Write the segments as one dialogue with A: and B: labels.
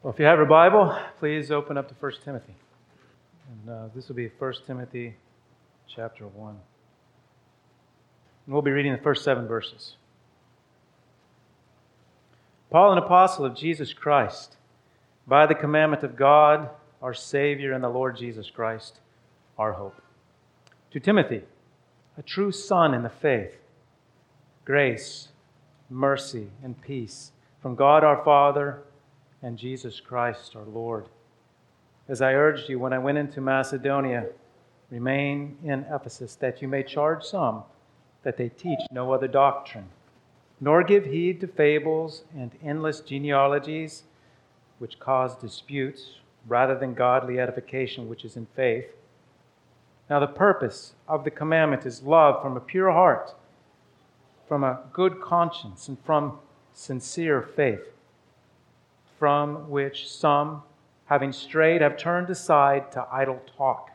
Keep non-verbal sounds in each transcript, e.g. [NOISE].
A: Well, if you have your Bible, please open up to 1 Timothy. And uh, this will be 1 Timothy chapter 1. And we'll be reading the first seven verses. Paul, an apostle of Jesus Christ, by the commandment of God, our Savior, and the Lord Jesus Christ, our hope. To Timothy, a true son in the faith, grace, mercy, and peace from God our Father and Jesus Christ our Lord. As I urged you when I went into Macedonia, remain in Ephesus, that you may charge some that they teach no other doctrine, nor give heed to fables and endless genealogies which cause disputes rather than godly edification which is in faith. Now, the purpose of the commandment is love from a pure heart, from a good conscience, and from sincere faith from which some, having strayed, have turned aside to idle talk,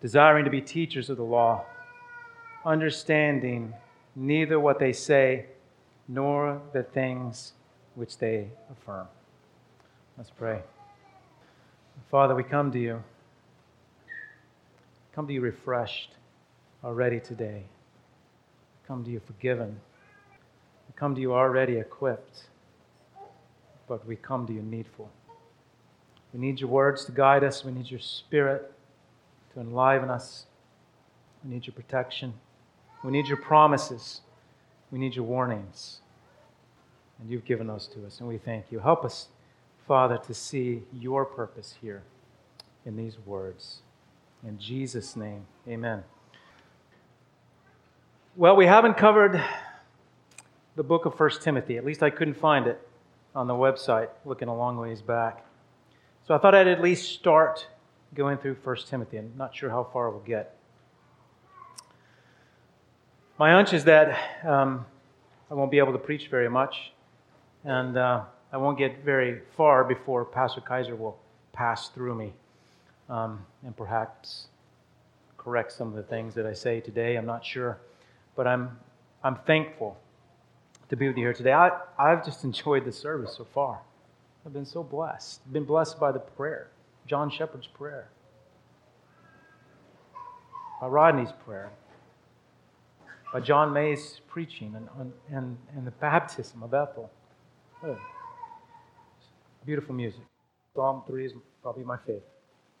A: desiring to be teachers of the law, understanding neither what they say nor the things which they affirm. Let's pray. Father, we come to you. Come to you refreshed already today. Come to you forgiven. Come to you already equipped but we come to you needful. We need your words to guide us. We need your spirit to enliven us. We need your protection. We need your promises. We need your warnings. And you've given those to us, and we thank you. Help us, Father, to see your purpose here in these words. In Jesus' name, amen. Well, we haven't covered the book of 1 Timothy. At least I couldn't find it on the website looking a long ways back. So I thought I'd at least start going through 1 Timothy. I'm not sure how far we'll get. My hunch is that um, I won't be able to preach very much, and uh, I won't get very far before Pastor Kaiser will pass through me um, and perhaps correct some of the things that I say today. I'm not sure, but I'm, I'm thankful to be with you here today. I, I've just enjoyed the service so far. I've been so blessed. I've been blessed by the prayer, John Shepard's prayer, by Rodney's prayer, by John May's preaching, and, and, and the baptism of Ethel. Beautiful music. Psalm 3 is probably my favorite.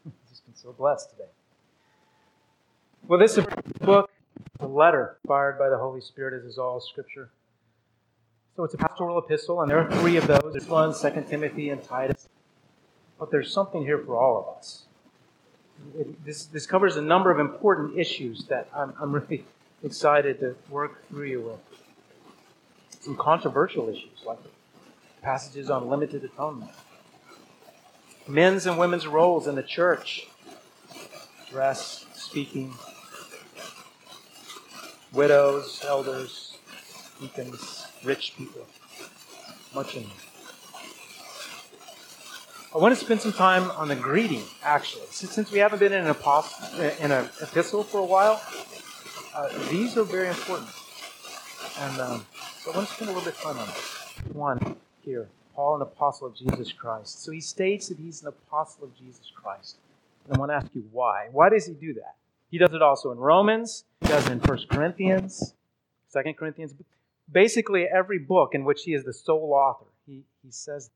A: I've [LAUGHS] just been so blessed today. Well, this is book, a letter fired by the Holy Spirit, as is all Scripture. So it's a pastoral epistle, and there are three of those. There's one, Second Timothy, and Titus. But there's something here for all of us. It, this, this covers a number of important issues that I'm, I'm really [LAUGHS] excited to work through you with. Some controversial issues, like passages on limited atonement, men's and women's roles in the church, dress, speaking, widows, elders, deacons, rich people. Much in I want to spend some time on the greeting, actually. Since, we haven't been in an, apostle, in an epistle for a while, uh, these are very important. And um, so I want to spend a little bit of time on this. One here Paul, an apostle of Jesus Christ. So he states that he's an apostle of Jesus Christ. And I want to ask you why. Why does he do that? He does it also in Romans, he does it in 1 Corinthians, 2 Corinthians basically every book in which he is the sole author. He, he says,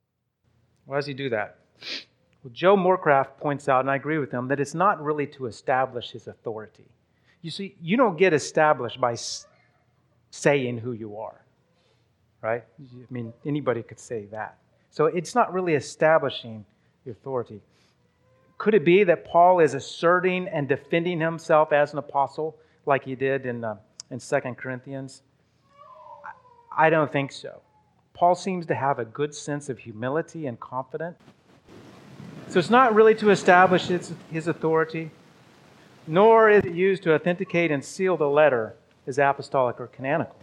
A: why does he do that? Well, Joe Morecraft points out, and I agree with him, that it's not really to establish his authority. You see, you don't get established by saying who you are, right? I mean, anybody could say that. So it's not really establishing the authority. Could it be that Paul is asserting and defending himself as an apostle, like he did in, uh, in 2 Corinthians? I don't think so. Paul seems to have a good sense of humility and confidence. So it's not really to establish his, his authority, nor is it used to authenticate and seal the letter as apostolic or canonical.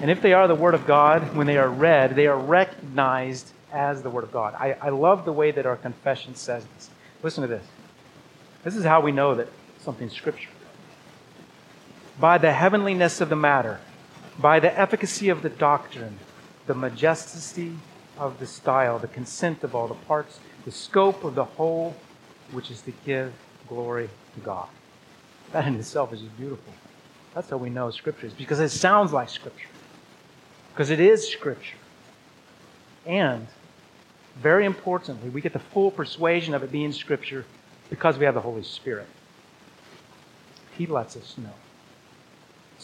A: And if they are the Word of God, when they are read, they are recognized as the Word of God. I, I love the way that our confession says this. Listen to this. This is how we know that something's Scripture by the heavenliness of the matter, by the efficacy of the doctrine, the majesty of the style, the consent of all the parts, the scope of the whole, which is to give glory to God. That in itself is beautiful. That's how we know Scripture is, because it sounds like Scripture. Because it is Scripture. And, very importantly, we get the full persuasion of it being Scripture because we have the Holy Spirit. He lets us know.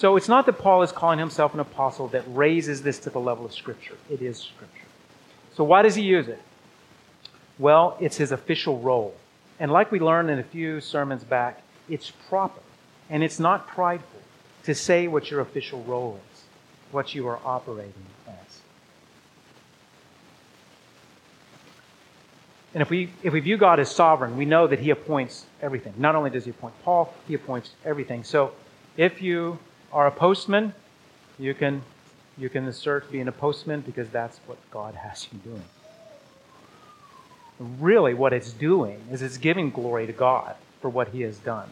A: So it's not that Paul is calling himself an apostle that raises this to the level of Scripture. It is Scripture. So why does he use it? Well, it's his official role. And like we learned in a few sermons back, it's proper and it's not prideful to say what your official role is, what you are operating as. And if we, if we view God as sovereign, we know that He appoints everything. Not only does He appoint Paul, He appoints everything. So if you are a postman, you can, you can assert being a postman because that's what God has you doing. Really, what it's doing is it's giving glory to God for what He has done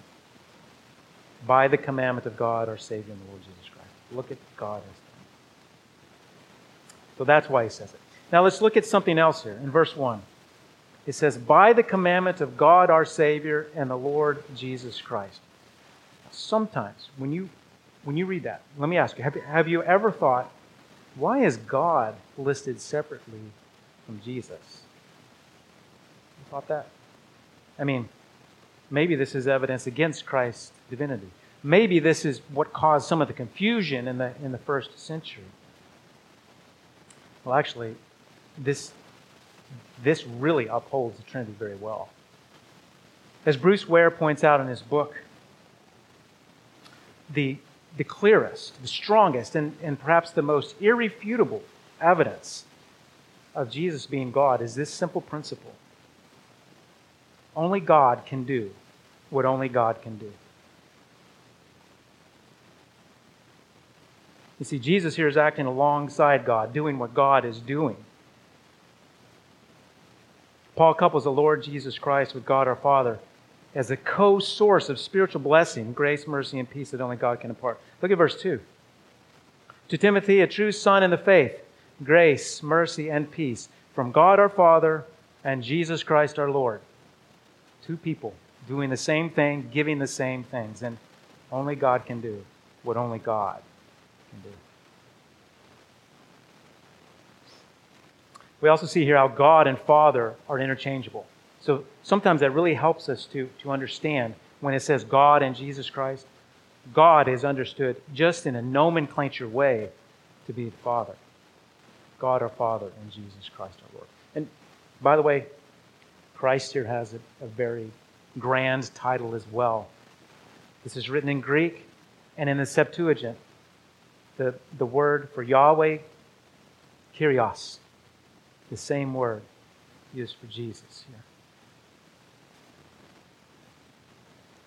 A: by the commandment of God, our Savior and the Lord Jesus Christ. Look at God has done. So that's why He says it. Now let's look at something else here in verse 1. It says, By the commandment of God our Savior and the Lord Jesus Christ. Sometimes when you when you read that, let me ask you, have, you, have you ever thought, why is God listed separately from Jesus? You thought that? I mean, maybe this is evidence against Christ's divinity. Maybe this is what caused some of the confusion in the, in the first century. Well, actually, this, this really upholds the Trinity very well. As Bruce Ware points out in his book, the the clearest, the strongest, and, and perhaps the most irrefutable evidence of Jesus being God is this simple principle only God can do what only God can do. You see, Jesus here is acting alongside God, doing what God is doing. Paul couples the Lord Jesus Christ with God our Father as a co source of spiritual blessing, grace, mercy, and peace that only God can impart. Look at verse 2. To Timothy, a true son in the faith, grace, mercy, and peace from God our Father and Jesus Christ our Lord. Two people doing the same thing, giving the same things. And only God can do what only God can do. We also see here how God and Father are interchangeable. So sometimes that really helps us to, to understand when it says God and Jesus Christ. God is understood just in a nomenclature way to be the Father. God our Father and Jesus Christ our Lord. And by the way, Christ here has a, a very grand title as well. This is written in Greek and in the Septuagint. The, the word for Yahweh, Kyrios, the same word used for Jesus here.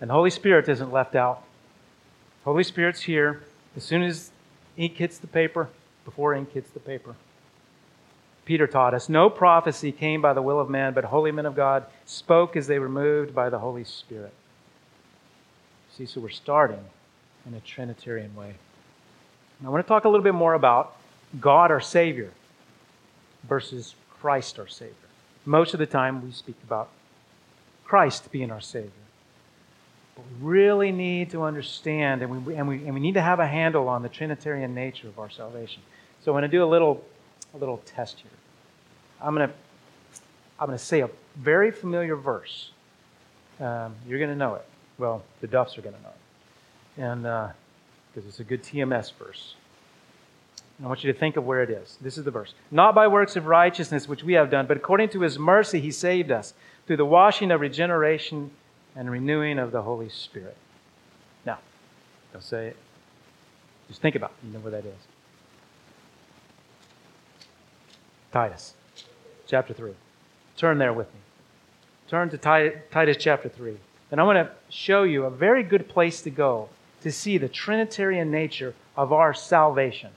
A: And the Holy Spirit isn't left out. Holy Spirit's here as soon as ink hits the paper, before ink hits the paper. Peter taught us no prophecy came by the will of man, but holy men of God spoke as they were moved by the Holy Spirit. See, so we're starting in a Trinitarian way. I want to talk a little bit more about God our Savior versus Christ our Savior. Most of the time, we speak about Christ being our Savior. But we really need to understand and we, and, we, and we need to have a handle on the Trinitarian nature of our salvation. So I'm going to do a little, a little test here. I'm going to, I'm going to say a very familiar verse. Um, you're going to know it. Well, the Duffs are going to know it. And because uh, it's a good TMS verse. I want you to think of where it is. This is the verse. Not by works of righteousness which we have done, but according to his mercy he saved us through the washing of regeneration and renewing of the Holy Spirit. Now, don't say it. Just think about it. You know where that is. Titus, chapter 3. Turn there with me. Turn to Titus chapter 3. And I want to show you a very good place to go to see the Trinitarian nature of our salvation.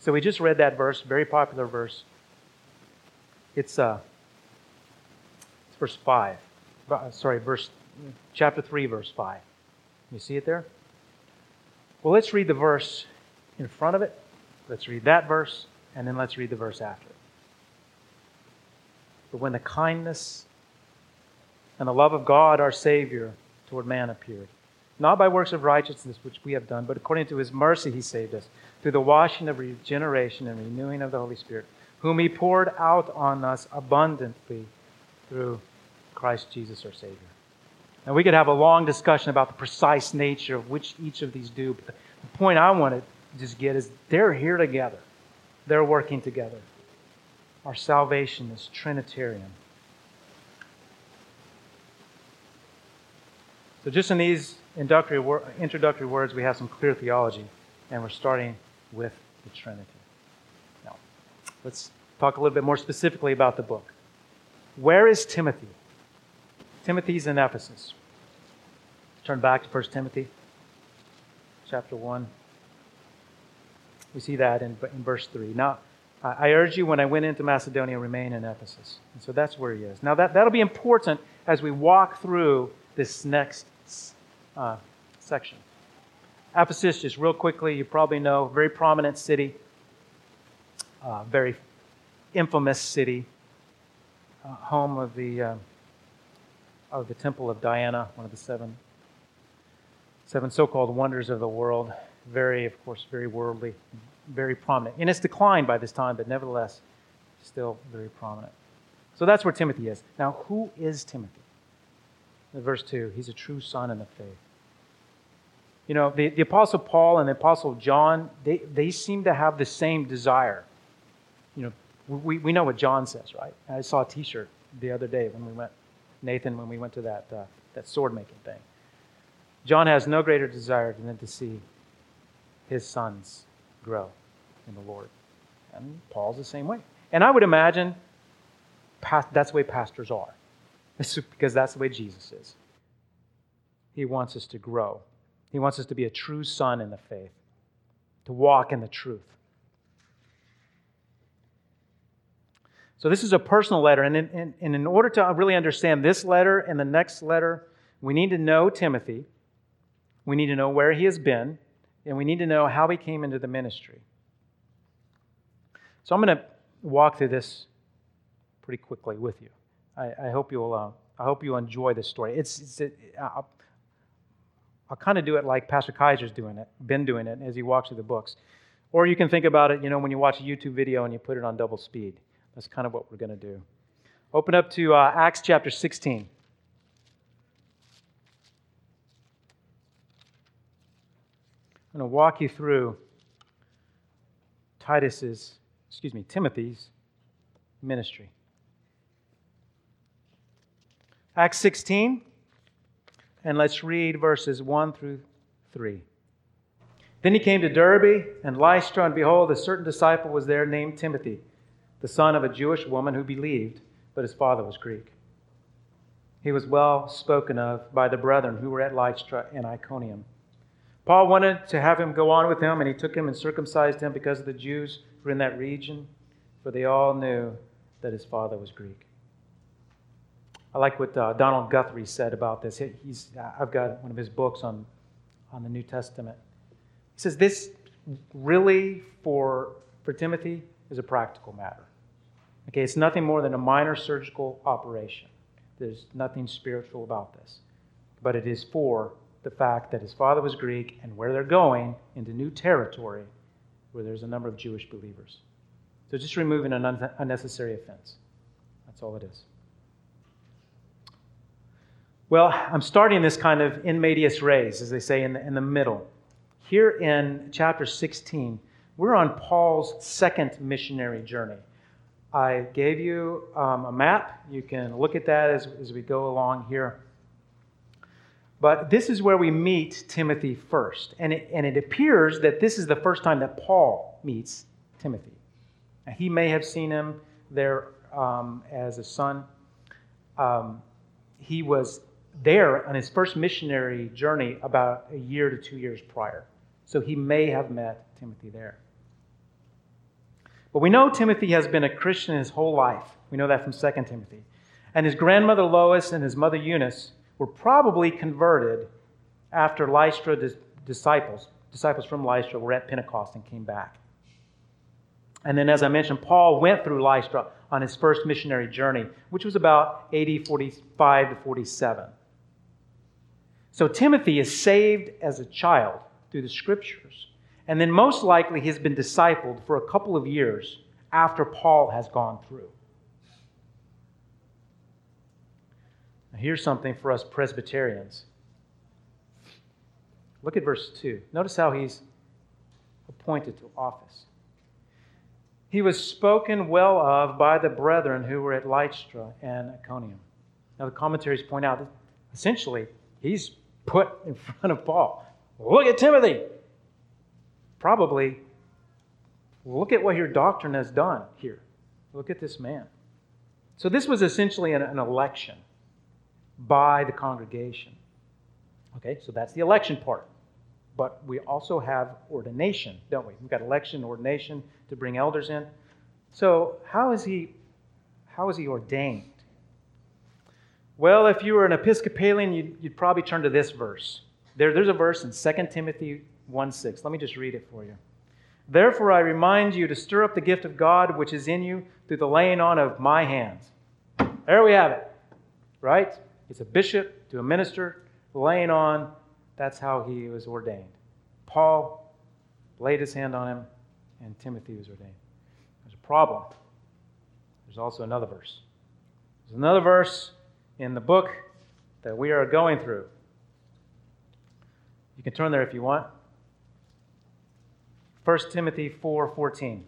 A: So we just read that verse, very popular verse. It's, uh, it's verse 5. Uh, sorry, verse chapter 3, verse 5. You see it there? Well, let's read the verse in front of it. Let's read that verse. And then let's read the verse after. But when the kindness and the love of God our Savior toward man appeared, not by works of righteousness which we have done, but according to his mercy he saved us, through the washing of regeneration and renewing of the Holy Spirit, whom he poured out on us abundantly through Christ Jesus our Savior. Now, we could have a long discussion about the precise nature of which each of these do, but the point I want to just get is they're here together, they're working together. Our salvation is Trinitarian. So, just in these introductory words, we have some clear theology, and we're starting with the Trinity. Now, let's talk a little bit more specifically about the book. Where is Timothy? Timothy's in Ephesus. Turn back to 1 Timothy chapter 1. We see that in, in verse 3. Now, I urge you when I went into Macedonia, remain in Ephesus. And so that's where he is. Now, that, that'll be important as we walk through this next uh, section. Ephesus, just real quickly, you probably know, very prominent city, uh, very infamous city, uh, home of the uh, of the Temple of Diana, one of the seven seven so-called wonders of the world. Very, of course, very worldly, very prominent. In its decline by this time, but nevertheless, still very prominent. So that's where Timothy is. Now, who is Timothy? Verse 2, he's a true son in the faith. You know, the, the Apostle Paul and the Apostle John, they, they seem to have the same desire. You know, we, we know what John says, right? I saw a t shirt the other day when we went, Nathan, when we went to that, uh, that sword making thing. John has no greater desire than to see his sons grow in the Lord. And Paul's the same way. And I would imagine that's the way pastors are, [LAUGHS] because that's the way Jesus is. He wants us to grow, He wants us to be a true son in the faith, to walk in the truth. So, this is a personal letter. And in, in, and in order to really understand this letter and the next letter, we need to know Timothy. We need to know where he has been. And we need to know how he came into the ministry. So, I'm going to walk through this pretty quickly with you. I, I hope you'll. Uh, I hope you enjoy this story. It's, it's it, I'll, I'll kind of do it like Pastor Kaiser's doing it, been doing it as he walks through the books. Or you can think about it, you know, when you watch a YouTube video and you put it on double speed. That's kind of what we're going to do. Open up to uh, Acts chapter 16. I'm going to walk you through Titus's, excuse me, Timothy's ministry. Acts 16, and let's read verses 1 through 3. Then he came to Derbe and Lystra, and behold, a certain disciple was there named Timothy the son of a Jewish woman who believed, but his father was Greek. He was well spoken of by the brethren who were at Lystra and Iconium. Paul wanted to have him go on with him, and he took him and circumcised him because of the Jews who were in that region, for they all knew that his father was Greek. I like what uh, Donald Guthrie said about this. He's, I've got one of his books on, on the New Testament. He says, This really, for, for Timothy, is a practical matter. Okay, it's nothing more than a minor surgical operation. There's nothing spiritual about this. But it is for the fact that his father was Greek and where they're going into new territory where there's a number of Jewish believers. So just removing an un- unnecessary offense. That's all it is. Well, I'm starting this kind of in medias res, as they say, in the, in the middle. Here in chapter 16, we're on Paul's second missionary journey. I gave you um, a map. You can look at that as, as we go along here. But this is where we meet Timothy first. And it, and it appears that this is the first time that Paul meets Timothy. Now, he may have seen him there um, as a son. Um, he was there on his first missionary journey about a year to two years prior. So he may have met Timothy there. But we know Timothy has been a Christian his whole life. We know that from 2 Timothy. And his grandmother Lois and his mother Eunice were probably converted after Lystra disciples, disciples from Lystra were at Pentecost and came back. And then, as I mentioned, Paul went through Lystra on his first missionary journey, which was about AD 45 to 47. So Timothy is saved as a child through the scriptures. And then, most likely, he's been discipled for a couple of years after Paul has gone through. Now, here's something for us Presbyterians. Look at verse 2. Notice how he's appointed to office. He was spoken well of by the brethren who were at Lystra and Iconium. Now, the commentaries point out that essentially he's put in front of Paul. Look at Timothy. Probably, look at what your doctrine has done here. Look at this man. So, this was essentially an, an election by the congregation. Okay, so that's the election part. But we also have ordination, don't we? We've got election, ordination to bring elders in. So how is he how is he ordained? Well, if you were an Episcopalian, you'd, you'd probably turn to this verse. There, there's a verse in 2 Timothy 1 6. Let me just read it for you. Therefore, I remind you to stir up the gift of God which is in you through the laying on of my hands. There we have it, right? It's a bishop to a minister, laying on. That's how he was ordained. Paul laid his hand on him, and Timothy was ordained. There's a problem. There's also another verse. There's another verse in the book that we are going through. You can turn there if you want. 1 Timothy 4 14.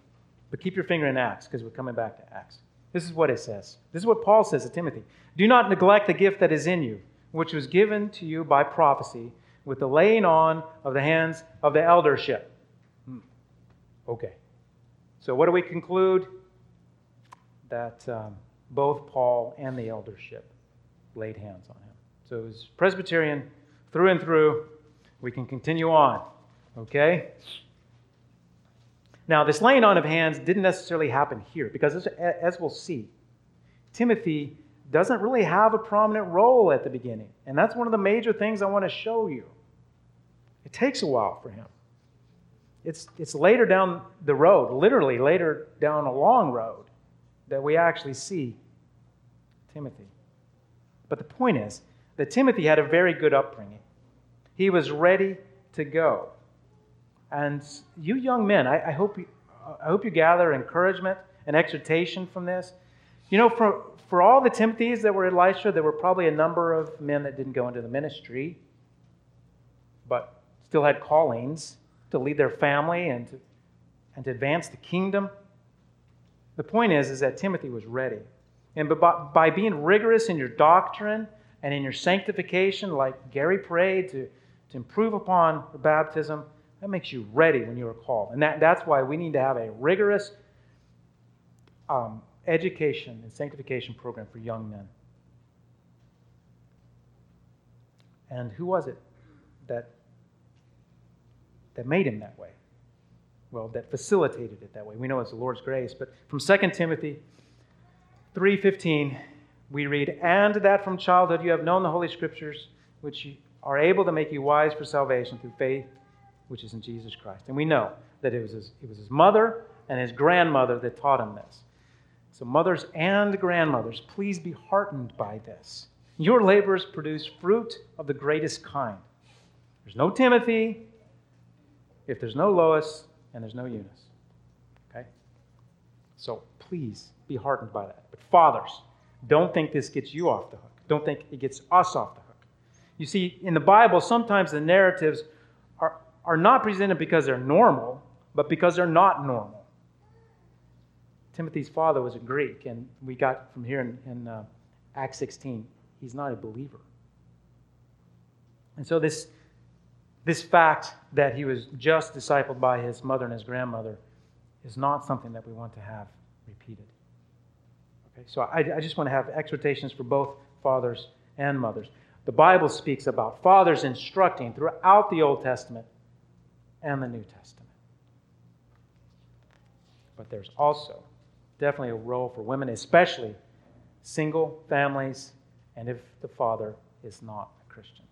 A: But keep your finger in Acts because we're coming back to Acts. This is what it says. This is what Paul says to Timothy. Do not neglect the gift that is in you, which was given to you by prophecy with the laying on of the hands of the eldership. Hmm. Okay. So, what do we conclude? That um, both Paul and the eldership laid hands on him. So, it was Presbyterian through and through. We can continue on. Okay? Now, this laying on of hands didn't necessarily happen here because, as, as we'll see, Timothy doesn't really have a prominent role at the beginning. And that's one of the major things I want to show you. It takes a while for him. It's, it's later down the road, literally later down a long road, that we actually see Timothy. But the point is that Timothy had a very good upbringing. He was ready to go. And you young men, I, I, hope, you, I hope you gather encouragement and exhortation from this. You know, for, for all the Timothys that were Lystra, there were probably a number of men that didn't go into the ministry, but still had callings to lead their family and to, and to advance the kingdom. The point is, is that Timothy was ready. And by, by being rigorous in your doctrine and in your sanctification, like Gary prayed to, to improve upon the baptism, that makes you ready when you are called. And that, that's why we need to have a rigorous um, education and sanctification program for young men. And who was it that, that made him that way? Well, that facilitated it that way. We know it's the Lord's grace. But from 2 Timothy 3.15, we read, And that from childhood you have known the Holy Scriptures, which are able to make you wise for salvation through faith, which is in Jesus Christ. And we know that it was his, it was his mother and his grandmother that taught him this. So, mothers and grandmothers, please be heartened by this. Your labors produce fruit of the greatest kind. There's no Timothy if there's no Lois and there's no Eunice. Okay? So, please be heartened by that. But, fathers, don't think this gets you off the hook. Don't think it gets us off the hook. You see, in the Bible, sometimes the narratives are, not presented because they're normal, but because they're not normal. Timothy's father was a Greek, and we got from here in, in uh, Acts 16, he's not a believer. And so, this, this fact that he was just discipled by his mother and his grandmother is not something that we want to have repeated. Okay, so I, I just want to have exhortations for both fathers and mothers. The Bible speaks about fathers instructing throughout the Old Testament and the New Testament. But there's also definitely a role for women, especially single families, and if the father is not a Christian.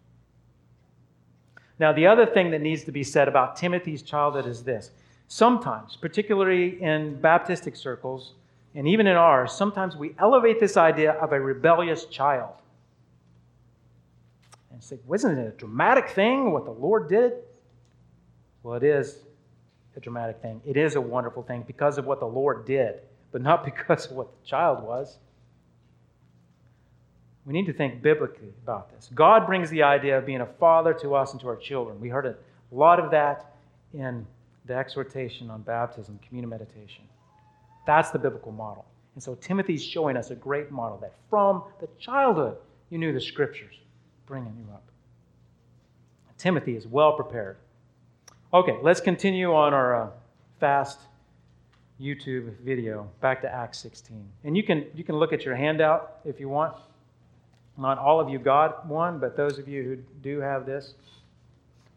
A: Now, the other thing that needs to be said about Timothy's childhood is this Sometimes, particularly in Baptistic circles, and even in ours, sometimes we elevate this idea of a rebellious child. And say, wasn't it a dramatic thing what the Lord did? Well, it is a dramatic thing. It is a wonderful thing because of what the Lord did, but not [LAUGHS] because of what the child was. We need to think biblically about this. God brings the idea of being a father to us and to our children. We heard a lot of that in the exhortation on baptism, communion meditation. That's the biblical model. And so Timothy's showing us a great model that from the childhood you knew the scriptures, bringing you up. Timothy is well prepared. Okay, let's continue on our uh, fast YouTube video back to Acts 16. And you can you can look at your handout if you want. Not all of you got one, but those of you who do have this.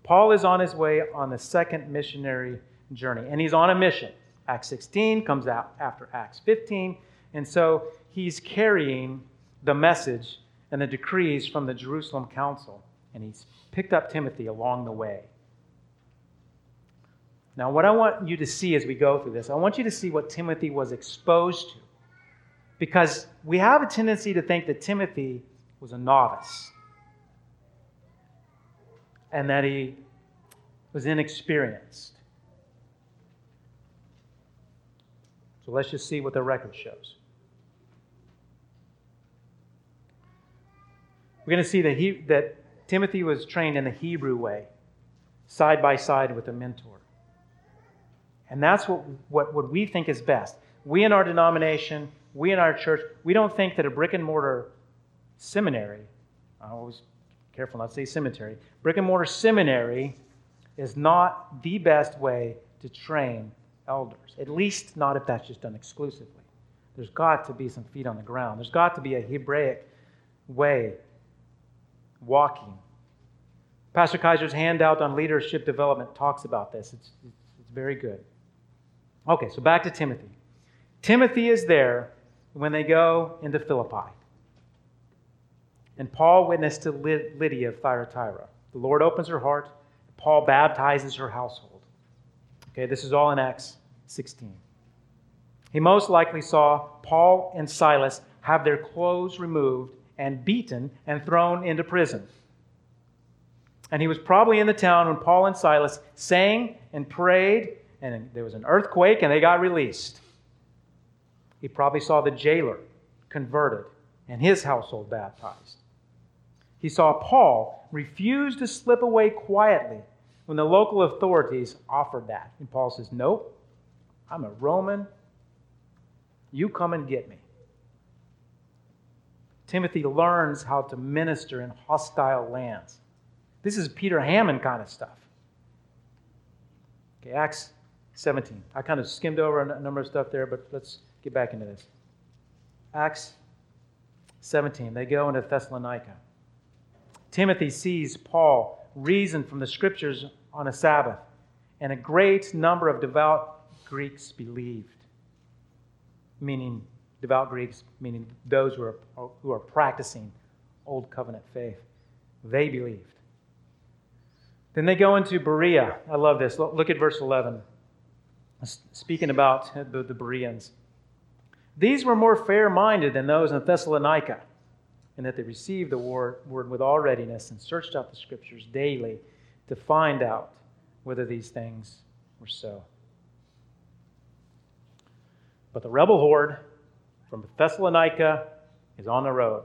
A: Paul is on his way on the second missionary journey, and he's on a mission. Acts 16 comes out after Acts 15, and so he's carrying the message and the decrees from the Jerusalem council, and he's picked up Timothy along the way. Now, what I want you to see as we go through this, I want you to see what Timothy was exposed to. Because we have a tendency to think that Timothy was a novice and that he was inexperienced. So let's just see what the record shows. We're going to see that, he, that Timothy was trained in the Hebrew way, side by side with a mentor. And that's what, what, what we think is best. We in our denomination, we in our church, we don't think that a brick and mortar seminary, I always careful not to say cemetery, brick and mortar seminary is not the best way to train elders, at least not if that's just done exclusively. There's got to be some feet on the ground. There's got to be a Hebraic way walking. Pastor Kaiser's handout on leadership development talks about this. It's, it's very good. Okay, so back to Timothy. Timothy is there when they go into Philippi. And Paul witnessed to Lydia of Thyatira. The Lord opens her heart. Paul baptizes her household. Okay, this is all in Acts 16. He most likely saw Paul and Silas have their clothes removed and beaten and thrown into prison. And he was probably in the town when Paul and Silas sang and prayed, and there was an earthquake, and they got released. He probably saw the jailer converted and his household baptized. He saw Paul refuse to slip away quietly when the local authorities offered that. And Paul says, Nope, I'm a Roman. You come and get me. Timothy learns how to minister in hostile lands. This is Peter Hammond kind of stuff. Okay, Acts 17. I kind of skimmed over a number of stuff there, but let's get back into this. Acts 17. They go into Thessalonica. Timothy sees Paul reason from the scriptures on a Sabbath, and a great number of devout Greeks believed. Meaning, devout Greeks, meaning those who are, who are practicing Old Covenant faith. They believed. Then they go into Berea. I love this. Look at verse 11. Speaking about the, the Bereans. These were more fair minded than those in Thessalonica in that they received the word, word with all readiness and searched out the scriptures daily to find out whether these things were so. But the rebel horde from Thessalonica is on the road.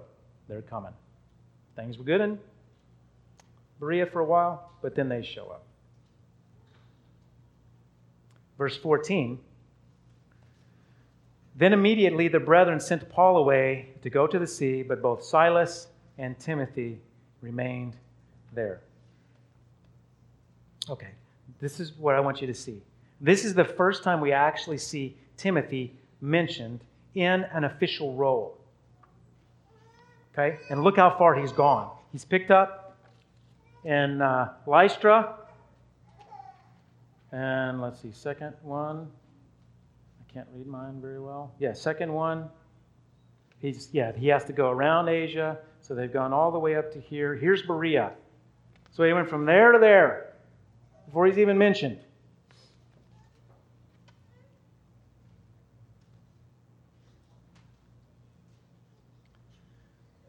A: They're coming. Things were good in Berea for a while, but then they show up. Verse 14 then immediately the brethren sent Paul away to go to the sea, but both Silas and Timothy remained there. Okay, this is what I want you to see. This is the first time we actually see Timothy mentioned in an official role. Okay, and look how far he's gone. He's picked up in uh, Lystra, and let's see, second one. I can't read mine very well. Yeah, second one. He's yeah, he has to go around Asia. So they've gone all the way up to here. Here's Berea. So he went from there to there before he's even mentioned.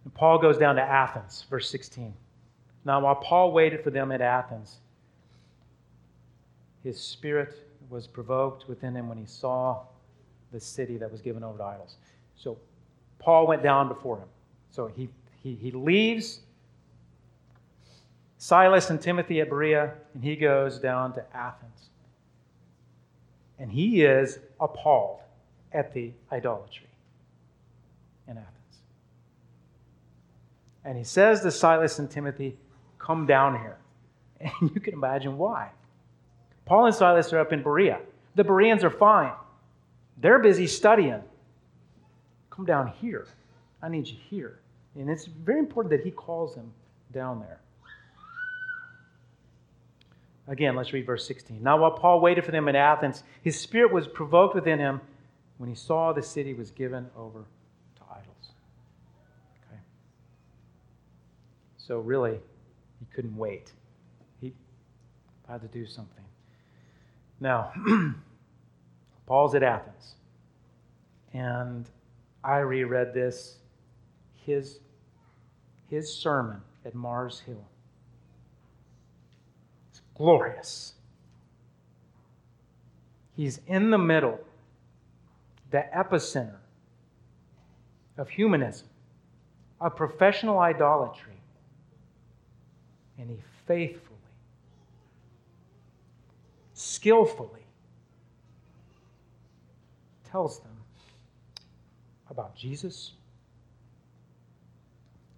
A: And Paul goes down to Athens, verse 16. Now, while Paul waited for them at Athens, his spirit was provoked within him when he saw the city that was given over to idols. So Paul went down before him. So he, he, he leaves Silas and Timothy at Berea, and he goes down to Athens. And he is appalled at the idolatry in Athens. And he says to Silas and Timothy, Come down here. [LAUGHS] And you can imagine why. Paul and Silas are up in Berea. The Bereans are fine, they're busy studying. Come down here. I need you here. And it's very important that he calls them down there. Again, let's read verse 16. Now, while Paul waited for them in Athens, his spirit was provoked within him when he saw the city was given over to idols. Okay? So, really, he couldn't wait. He had to do something. Now, [CLEARS THROAT] Paul's at Athens. And I reread this, his, his sermon at Mars Hill. It's glorious. He's in the middle, the epicenter of humanism, of professional idolatry, and he faithfully, skillfully tells them about Jesus.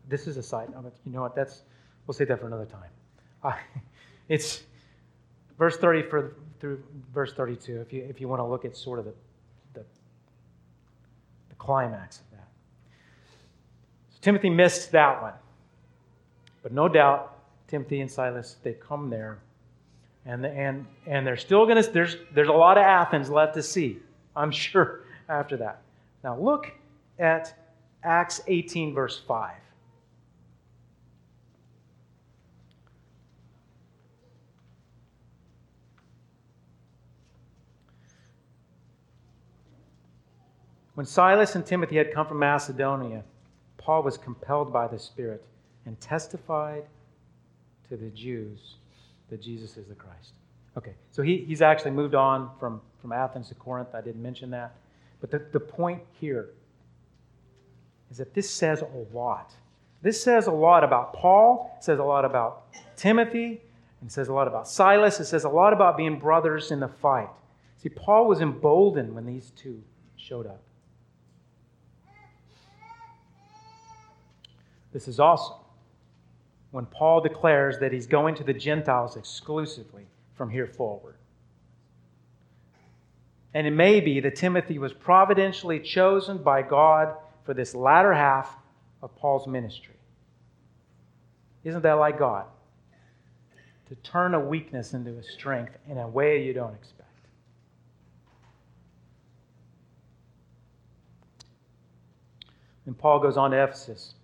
A: This is a side note. You know what? That's we'll save that for another time. [LAUGHS] Uh, it's verse 30 for, through verse 32. If you if you want to look at sort of the the, the climax of that. So Timothy missed that one, but no doubt Timothy and Silas they come there, and and and they're still gonna. There's there's a lot of Athens left to see. I'm [LAUGHS] sure after that. Now look at Acts 18, verse 5. When Silas and Timothy had come from Macedonia, Paul was compelled by the Spirit and testified to the Jews that Jesus is the Christ. Okay, so he, he's actually moved on from, from Athens to Corinth. I didn't mention that. But the, the point here is that this says a lot. This says a lot about Paul, says a lot about Timothy, and says a lot about Silas. It says a lot about being brothers in the fight. See, Paul was emboldened when these two showed up. This is awesome when Paul declares that he's going to the Gentiles exclusively from here forward. And it may be that Timothy was providentially chosen by God for this latter half of Paul's ministry. Isn't that like God? To turn a weakness into a strength in a way you don't expect. And Paul goes on to Ephesus,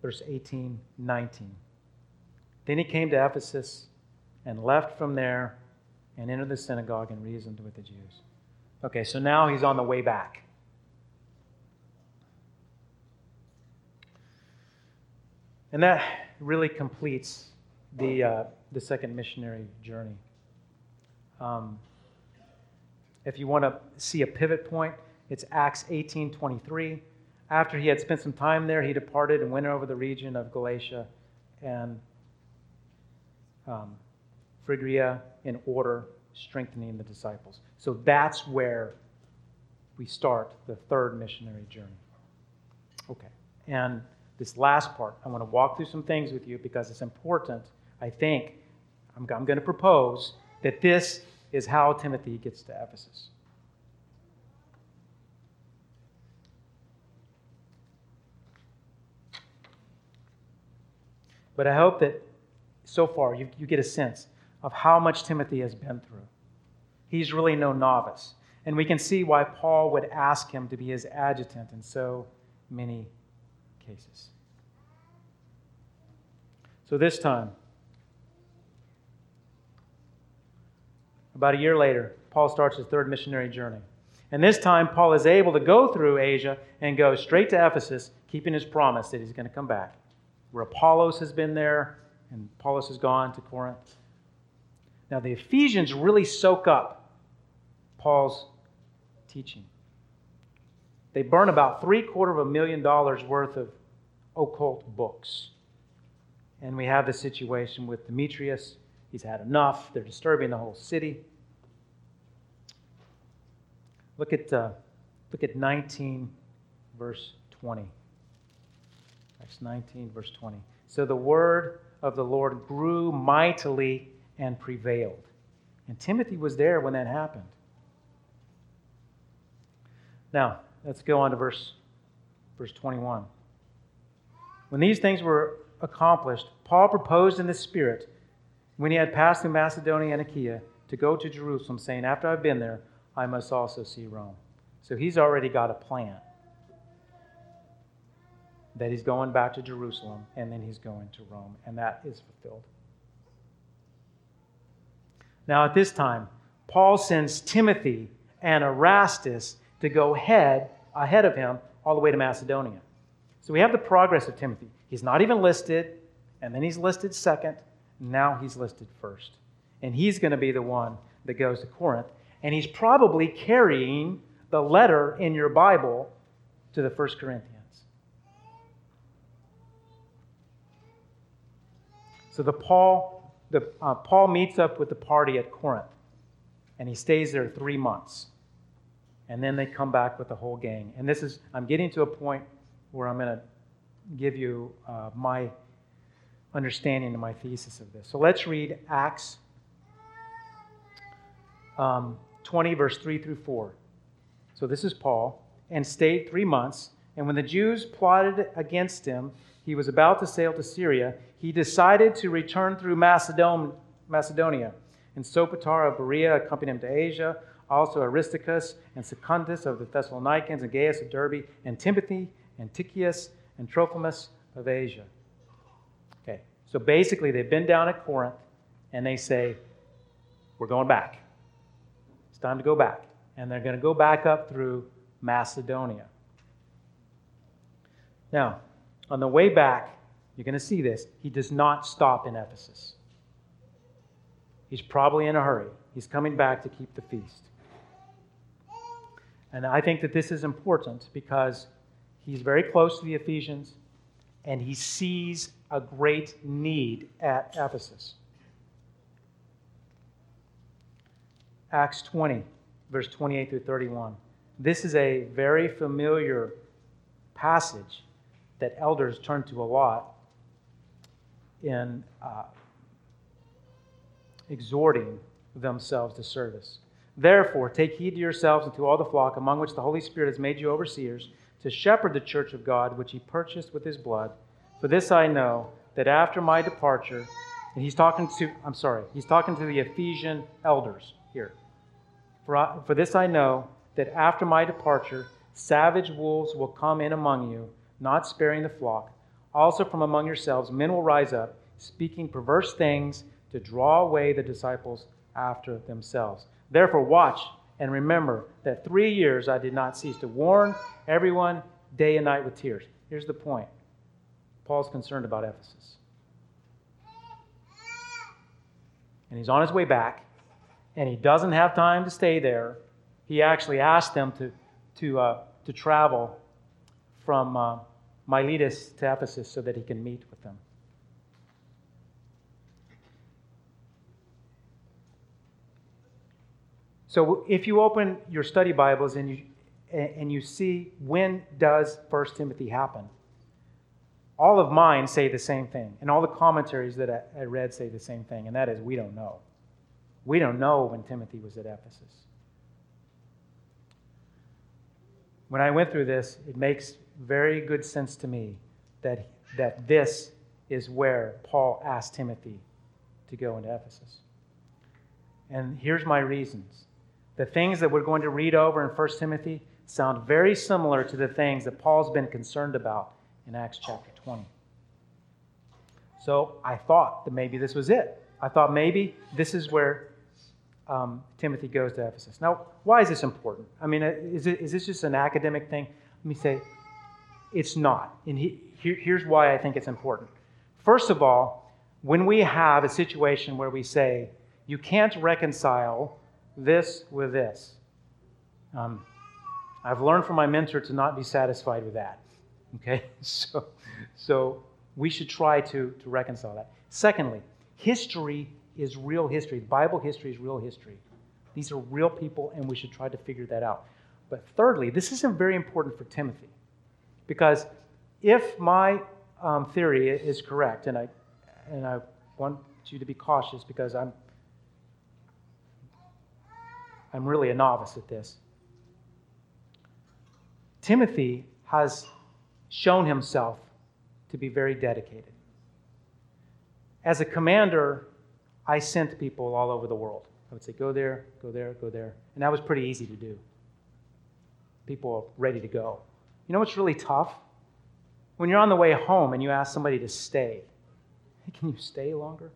A: verse 18, 19. Then he came to Ephesus and left from there and entered the synagogue and reasoned with the Jews. Okay, so now he's on the way back. And that really completes the, uh, the second missionary journey. Um, if you want to see a pivot point, it's Acts 18:23. After he had spent some time there, he departed and went over the region of Galatia and um, Phrygia in order, strengthening the disciples. So that's where we start the third missionary journey. Okay. And this last part, I want to walk through some things with you because it's important. I think I'm, I'm going to propose that this is how Timothy gets to Ephesus. But I hope that so far you, you get a sense of how much Timothy has been through. He's really no novice. And we can see why Paul would ask him to be his adjutant in so many cases. So this time, about a year later, Paul starts his third missionary journey. And this time, Paul is able to go through Asia and go straight to Ephesus, keeping his promise that he's going to come back. Where Apollos has been there, and Apollos has gone to Corinth. Now, the Ephesians really soak up Paul's teaching. They burn about three quarter of a million dollars worth of occult books. And we have the situation with Demetrius. He's had enough. They're disturbing the whole city. Look at, uh, look at 19, verse 20. Acts 19, verse 20. So the word of the Lord grew mightily and prevailed. And Timothy was there when that happened. Now, let's go on to verse, verse 21. When these things were accomplished, Paul proposed in the Spirit, when he had passed through Macedonia and Achaia, to go to Jerusalem, saying, After I've been there, I must also see Rome. So he's already got a plan that he's going back to Jerusalem and then he's going to Rome, and that is fulfilled. Now, at this time, Paul sends Timothy and Erastus to go ahead, ahead of him all the way to Macedonia. So we have the progress of Timothy. He's not even listed, and then he's listed second. Now he's listed first. And he's going to be the one that goes to Corinth. And he's probably carrying the letter in your Bible to the First Corinthians. So the Paul, the, uh, Paul meets up with the party at Corinth, and he stays there three months. And then they come back with the whole gang. And this is, I'm getting to a point where I'm going to give you uh, my understanding of my thesis of this. So let's read Acts um, 20, verse 3 through 4. So this is Paul, and stayed three months. And when the Jews plotted against him, he was about to sail to Syria. He decided to return through Macedon- Macedonia. And Sopater of Berea accompanied him to Asia. Also Aristarchus and Secundus of the Thessalonians, and Gaius of Derbe, and Timothy, and Tychicus, and Trophimus of Asia. Okay, so basically they've been down at Corinth, and they say, We're going back. It's time to go back. And they're going to go back up through Macedonia. Now, on the way back, you're going to see this. He does not stop in Ephesus. He's probably in a hurry. He's coming back to keep the feast. And I think that this is important because he's very close to the Ephesians and he sees a great need at Ephesus. Acts 20, verse 28 through 31. This is a very familiar passage that elders turn to a lot in uh, exhorting themselves to service. Therefore, take heed to yourselves and to all the flock among which the Holy Spirit has made you overseers to shepherd the church of God, which he purchased with his blood. For this I know, that after my departure, and he's talking to, I'm sorry, he's talking to the Ephesian elders here. For, I, for this I know, that after my departure, savage wolves will come in among you not sparing the flock. Also, from among yourselves, men will rise up, speaking perverse things to draw away the disciples after themselves. Therefore, watch and remember that three years I did not cease to warn everyone day and night with tears. Here's the point Paul's concerned about Ephesus. And he's on his way back, and he doesn't have time to stay there. He actually asked them to, to, uh, to travel from uh, Miletus to Ephesus so that he can meet with them. So if you open your study Bibles and you and you see when does First Timothy happen, all of mine say the same thing, and all the commentaries that I, I read say the same thing, and that is we don't know. We don't know when Timothy was at Ephesus. When I went through this, it makes very good sense to me that, that this is where Paul asked Timothy to go into Ephesus. And here's my reasons. The things that we're going to read over in 1 Timothy sound very similar to the things that Paul's been concerned about in Acts chapter 20. So I thought that maybe this was it. I thought maybe this is where um, Timothy goes to Ephesus. Now, why is this important? I mean, uh, is, it, is this just an academic thing? Let me say, it's not. And he, here, here's why I think it's important. First of all, when we have a situation where we say, you can't reconcile this with this, um, I've learned from my mentor to not be satisfied with that. [LAUGHS] Okay? So, so we should try to, to reconcile that. Secondly, history is real history. Bible history is real history. These are real people, and we should try to figure that out. But thirdly, this isn't very important for Timothy. Because if my um, theory is correct, and I, and I want you to be cautious because I'm, I'm really a novice at this. Timothy has shown himself to be very dedicated. As a commander, I sent people all over the world. I would say, go there, go there, go there. And that was pretty easy to do. People are ready to go. You know what's really tough? When you're on the way home and you ask somebody to stay, can you stay longer?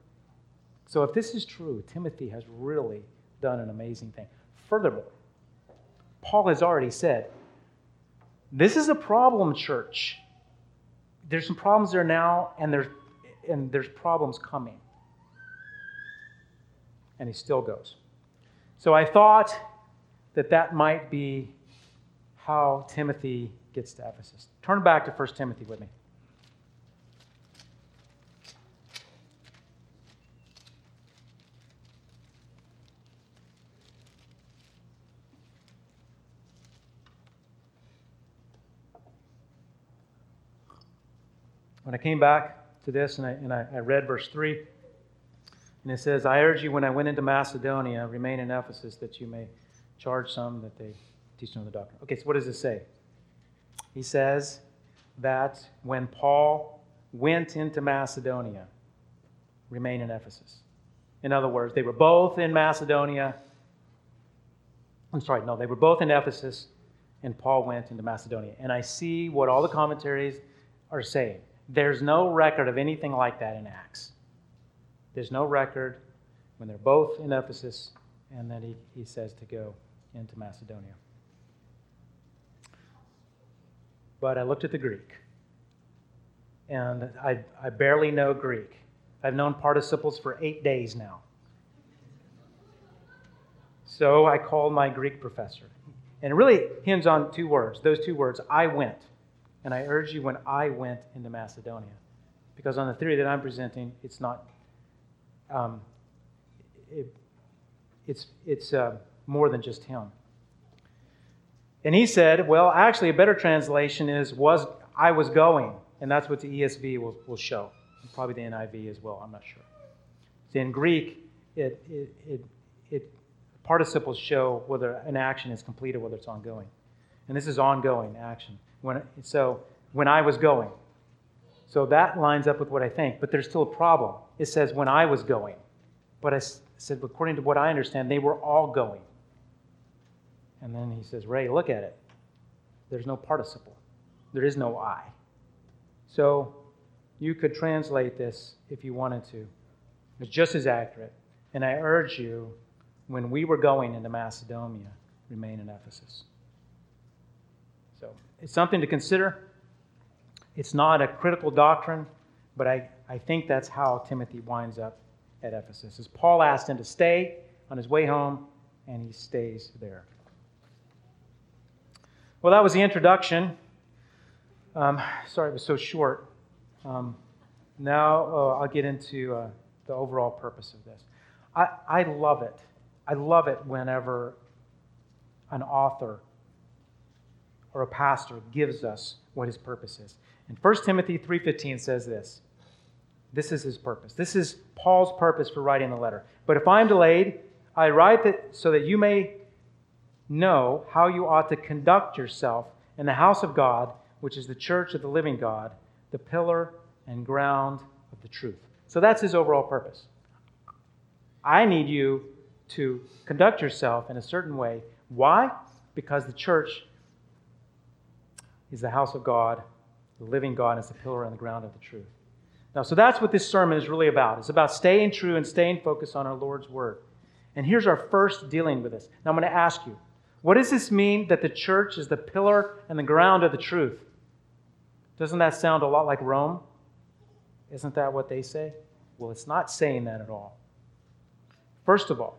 A: So, if this is true, Timothy has really done an amazing thing. Furthermore, Paul has already said, This is a problem, church. There's some problems there now, and there's, and there's problems coming and he still goes. So I thought that that might be how Timothy gets to Ephesus. Turn back to 1 Timothy with me. When I came back to this and I, and I, I read verse 3, and it says, I urge you when I went into Macedonia, remain in Ephesus, that you may charge some that they teach another doctrine. Okay, so what does it say? He says that when Paul went into Macedonia, remain in Ephesus. In other words, they were both in Macedonia. I'm sorry, no, they were both in Ephesus, and Paul went into Macedonia. And I see what all the commentaries are saying. There's no record of anything like that in Acts. There's no record when they're both in Ephesus, and then he, he says to go into Macedonia. But I looked at the Greek, and I, I barely know Greek. I've known participles for eight days now. So I called my Greek professor. And it really hinges on two words those two words I went. And I urge you when I went into Macedonia. Because on the theory that I'm presenting, it's not um, it, it's, it's uh, more than just him. And he said, well, actually, a better translation is, was I was going. And that's what the ESV will, will show. Probably the NIV as well, I'm not sure. In Greek, it, it, it, it, participles show whether an action is completed, or whether it's ongoing. And this is ongoing action. When, so, when I was going. So that lines up with what I think, but there's still a problem. It says, when I was going. But I said, according to what I understand, they were all going. And then he says, Ray, look at it. There's no participle, there is no I. So you could translate this if you wanted to. It's just as accurate. And I urge you, when we were going into Macedonia, remain in Ephesus. So it's something to consider. It's not a critical doctrine, but I, I think that's how Timothy winds up at Ephesus. As Paul asked him to stay on his way home, and he stays there. Well, that was the introduction. Um, sorry it was so short. Um, now uh, I'll get into uh, the overall purpose of this. I, I love it. I love it whenever an author or a pastor gives us what his purpose is. And 1 Timothy 3:15 says this. This is his purpose. This is Paul's purpose for writing the letter. But if I am delayed, I write it so that you may know how you ought to conduct yourself in the house of God, which is the church of the living God, the pillar and ground of the truth. So that's his overall purpose. I need you to conduct yourself in a certain way. Why? Because the church is the house of God the living God is the pillar and the ground of the truth. Now, so that's what this sermon is really about. It's about staying true and staying focused on our Lord's word. And here's our first dealing with this. Now I'm going to ask you, what does this mean that the church is the pillar and the ground of the truth? Doesn't that sound a lot like Rome? Isn't that what they say? Well, it's not saying that at all. First of all,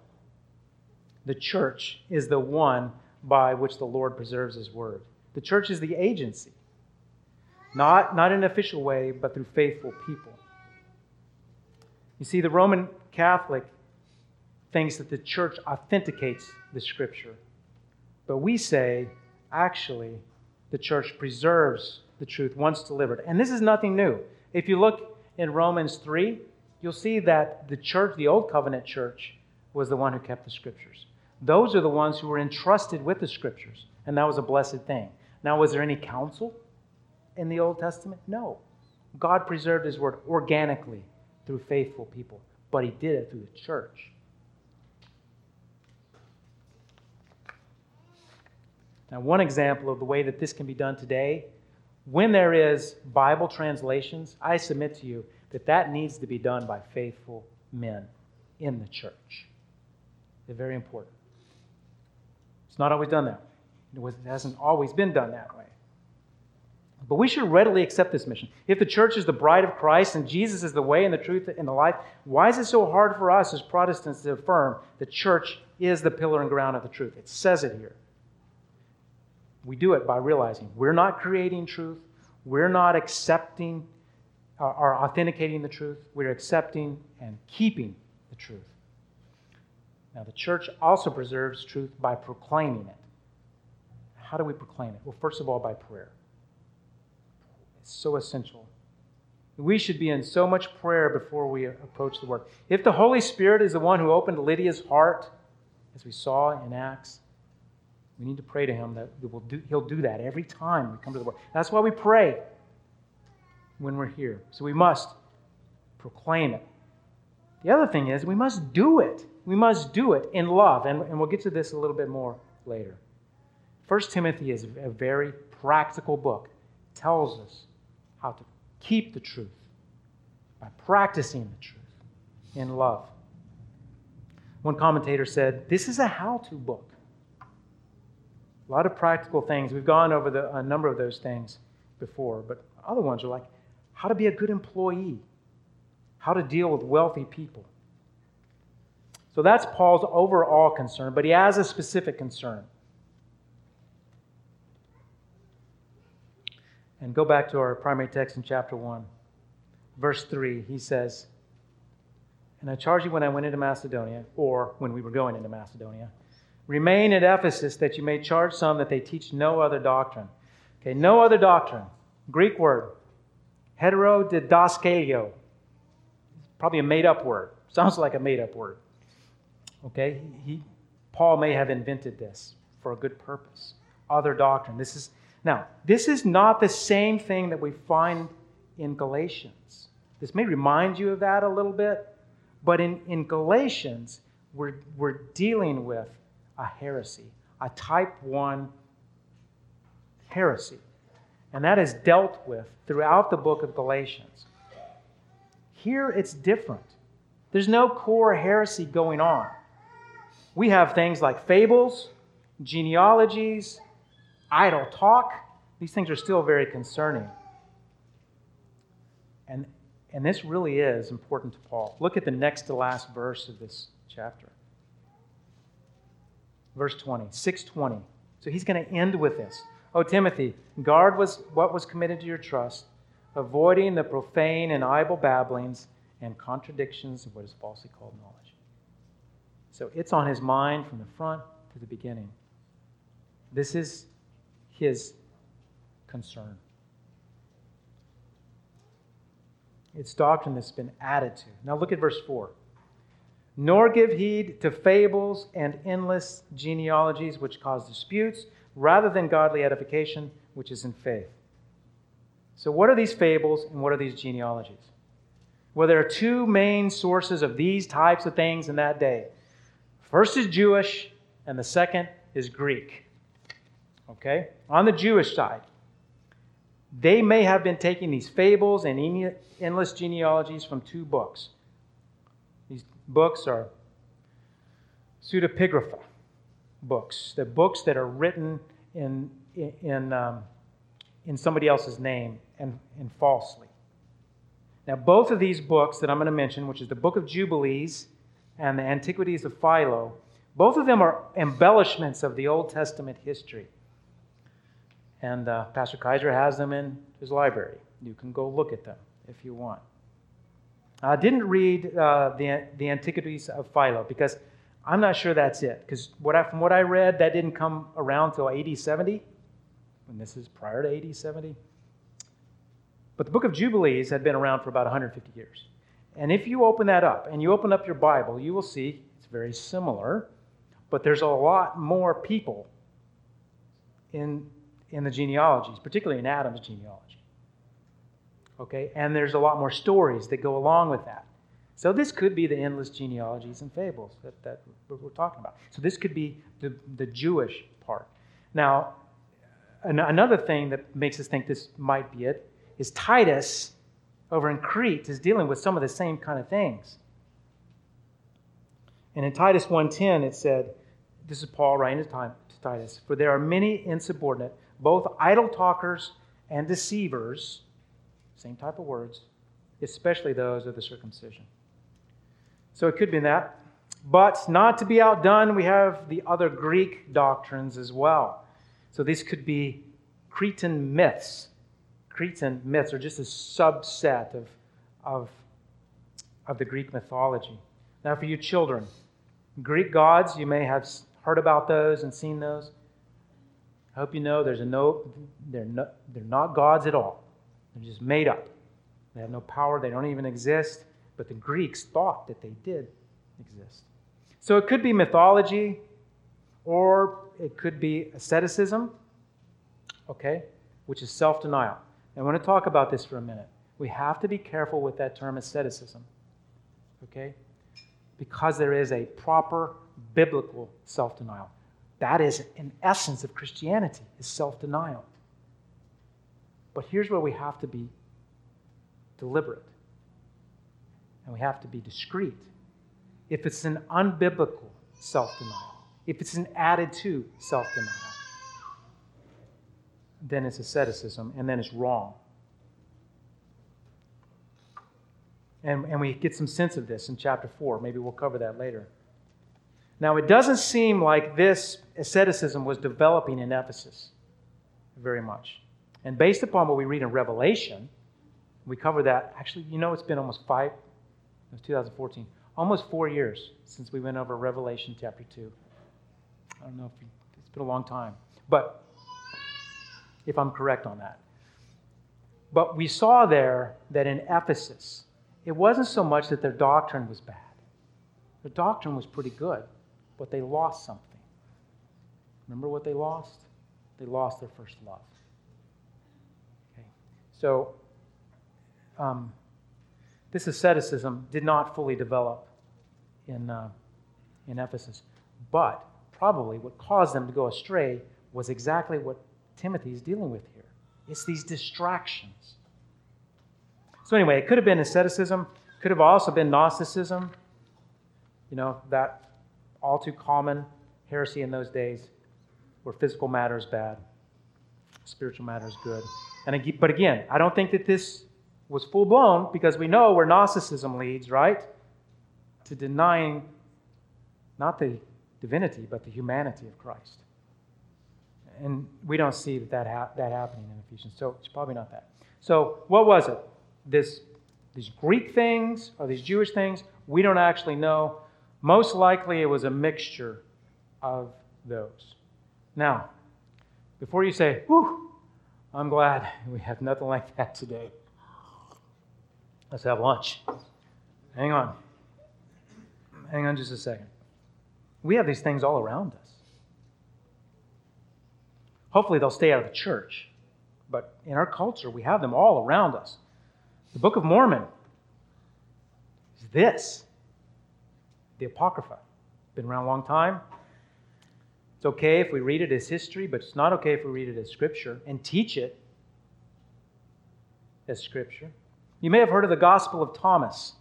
A: the church is the one by which the Lord preserves his word. The church is the agency, not, not in an official way, but through faithful people. You see, the Roman Catholic thinks that the church authenticates the scripture. But we say, actually, the church preserves the truth once delivered. And this is nothing new. If you look in Romans 3, you'll see that the church, the Old Covenant church, was the one who kept the scriptures. Those are the ones who were entrusted with the scriptures, and that was a blessed thing. Now, was there any council in the Old Testament? No. God preserved his word organically through faithful people, but he did it through the church. Now, one example of the way that this can be done today, when there is Bible translations, I submit to you that that needs to be done by faithful men in the church. They're very important. It's not always done that way. It hasn't always been done that way. But we should readily accept this mission. If the church is the bride of Christ and Jesus is the way and the truth and the life, why is it so hard for us as Protestants to affirm the church is the pillar and ground of the truth? It says it here. We do it by realizing we're not creating truth, we're not accepting uh, or authenticating the truth, we're accepting and keeping the truth. Now, the church also preserves truth by proclaiming it. How do we proclaim it? Well, first of all, by prayer. It's so essential. We should be in so much prayer before we approach the Word. If the Holy Spirit is the one who opened Lydia's heart, as we saw in Acts, we need to pray to Him that we'll do, He'll do that every time we come to the Word. That's why we pray when we're here. So we must proclaim it. The other thing is, we must do it. We must do it in love. And, and we'll get to this a little bit more later. First Timothy is a very practical book. It tells us how to keep the truth by practicing the truth in love. One commentator said, This is a how to book. A lot of practical things. We've gone over the, a number of those things before, but other ones are like how to be a good employee, how to deal with wealthy people. So that's Paul's overall concern, but he has a specific concern. And go back to our primary text in chapter 1, verse 3. He says, And I charge you when I went into Macedonia, or when we were going into Macedonia, remain at Ephesus that you may charge some that they teach no other doctrine. Okay, no other doctrine. Greek word, heterodidaskalio. Probably a made up word. [LAUGHS] Sounds like a made up word. Okay, he, Paul may have invented this for a good purpose. Other doctrine. This is now, this is not the same thing that we find in Galatians. This may remind you of that a little bit, but in, in Galatians, we're, we're dealing with a heresy, a type 1 heresy. And that is dealt with throughout the book of Galatians. Here it's different. There's no core heresy going on. We have things like fables, genealogies, idle talk. These things are still very concerning. And, and this really is important to Paul. Look at the next to last verse of this chapter. Verse 20, 620. So he's going to end with this. Oh, Timothy, guard was what was committed to your trust, avoiding the profane and idle babblings and contradictions of what is falsely called knowledge. So it's on his mind from the front to the beginning. This is his concern. It's doctrine that's been added to. Now look at verse 4. Nor give heed to fables and endless genealogies which cause disputes, rather than godly edification, which is in faith. So, what are these fables and what are these genealogies? Well, there are two main sources of these types of things in that day. First is Jewish, and the second is Greek. Okay? On the Jewish side, they may have been taking these fables and endless genealogies from two books. Books are pseudepigrapha books, the books that are written in, in, um, in somebody else's name and, and falsely. Now, both of these books that I'm going to mention, which is the Book of Jubilees and the Antiquities of Philo, both of them are embellishments of the Old Testament history. And uh, Pastor Kaiser has them in his library. You can go look at them if you want. I didn't read uh, the, the Antiquities of Philo because I'm not sure that's it. Because what I, from what I read, that didn't come around till AD 70. And this is prior to AD 70. But the book of Jubilees had been around for about 150 years. And if you open that up and you open up your Bible, you will see it's very similar, but there's a lot more people in, in the genealogies, particularly in Adam's genealogy. Okay? And there's a lot more stories that go along with that. So this could be the endless genealogies and fables that, that we're talking about. So this could be the, the Jewish part. Now, an, another thing that makes us think this might be it is Titus over in Crete is dealing with some of the same kind of things. And in Titus 1:10 it said, this is Paul writing to Titus, for there are many insubordinate, both idle talkers and deceivers, same type of words, especially those of the circumcision. So it could be that. But not to be outdone, we have the other Greek doctrines as well. So these could be Cretan myths. Cretan myths are just a subset of, of, of the Greek mythology. Now, for you children, Greek gods, you may have heard about those and seen those. I hope you know there's a no, they're, no, they're not gods at all. They're just made up. They have no power, they don't even exist but the Greeks thought that they did exist. So it could be mythology, or it could be asceticism, okay, which is self denial. I want to talk about this for a minute. We have to be careful with that term asceticism, okay, because there is a proper biblical self denial. That is an essence of Christianity, is self denial. But here's where we have to be deliberate and we have to be discreet. If it's an unbiblical self denial, if it's an added to self denial, then it's asceticism and then it's wrong. And, and we get some sense of this in chapter 4. Maybe we'll cover that later. Now, it doesn't seem like this asceticism was developing in Ephesus very much. And based upon what we read in Revelation, we cover that. Actually, you know, it's been almost five, it was 2014. Almost four years since we went over Revelation chapter 2. I don't know if it's been a long time, but if I'm correct on that. But we saw there that in Ephesus, it wasn't so much that their doctrine was bad. Their doctrine was pretty good, but they lost something. Remember what they lost? They lost their first love. So, um, this asceticism did not fully develop in, uh, in Ephesus. But probably what caused them to go astray was exactly what Timothy is dealing with here it's these distractions. So, anyway, it could have been asceticism, could have also been Gnosticism, you know, that all too common heresy in those days where physical matter is bad, spiritual matter is good. And, but again, I don't think that this was full blown because we know where Gnosticism leads, right? To denying not the divinity, but the humanity of Christ. And we don't see that, that, ha- that happening in Ephesians, so it's probably not that. So, what was it? This, these Greek things or these Jewish things? We don't actually know. Most likely it was a mixture of those. Now, before you say, whew, I'm glad we have nothing like that today. Let's have lunch. Hang on. Hang on just a second. We have these things all around us. Hopefully, they'll stay out of the church. But in our culture, we have them all around us. The Book of Mormon is this the Apocrypha. Been around a long time. It's okay if we read it as history, but it's not okay if we read it as scripture and teach it as scripture. You may have heard of the Gospel of Thomas,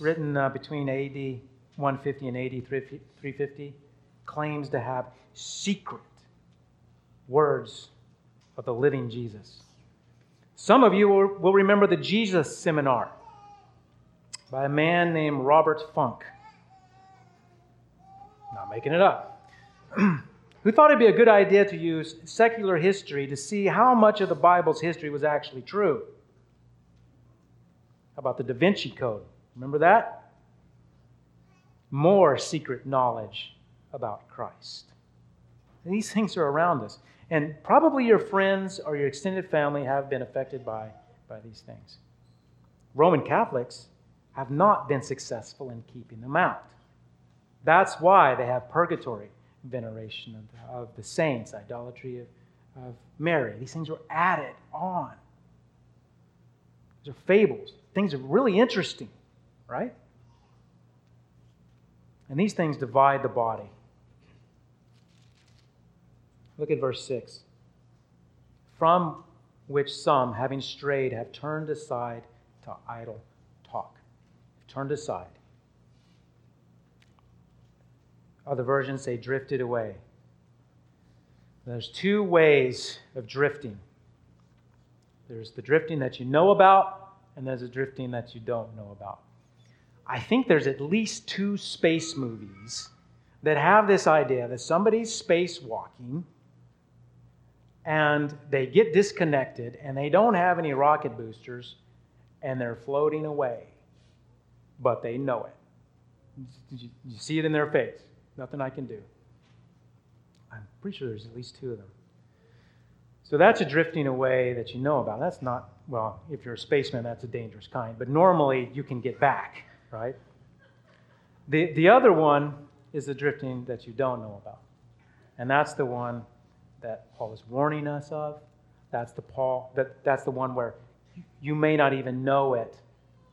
A: written uh, between AD 150 and AD 350 claims to have secret words of the living Jesus. Some of you will remember the Jesus Seminar by a man named Robert Funk. Not making it up. Who thought it'd be a good idea to use secular history to see how much of the Bible's history was actually true. How about the Da Vinci Code? Remember that? More secret knowledge about Christ. These things are around us. And probably your friends or your extended family have been affected by, by these things. Roman Catholics have not been successful in keeping them out. That's why they have purgatory veneration of the, of the saints, idolatry of, of Mary. These things were added on. These are fables. Things are really interesting, right? And these things divide the body. Look at verse 6. From which some, having strayed, have turned aside to idle talk. Turned aside. Other versions say drifted away. There's two ways of drifting there's the drifting that you know about, and there's the drifting that you don't know about. I think there's at least two space movies that have this idea that somebody's spacewalking and they get disconnected and they don't have any rocket boosters and they're floating away, but they know it. You, see it in their face. Nothing I can do. I'm pretty sure there's at least two of them. So that's a drifting away that you know about. That's not, well, if you're a spaceman, that's a dangerous kind, but normally you can get back, right? The, the other one is the drifting that you don't know about. And that's the one that Paul is warning us of. That's the Paul that that's the one where you may not even know it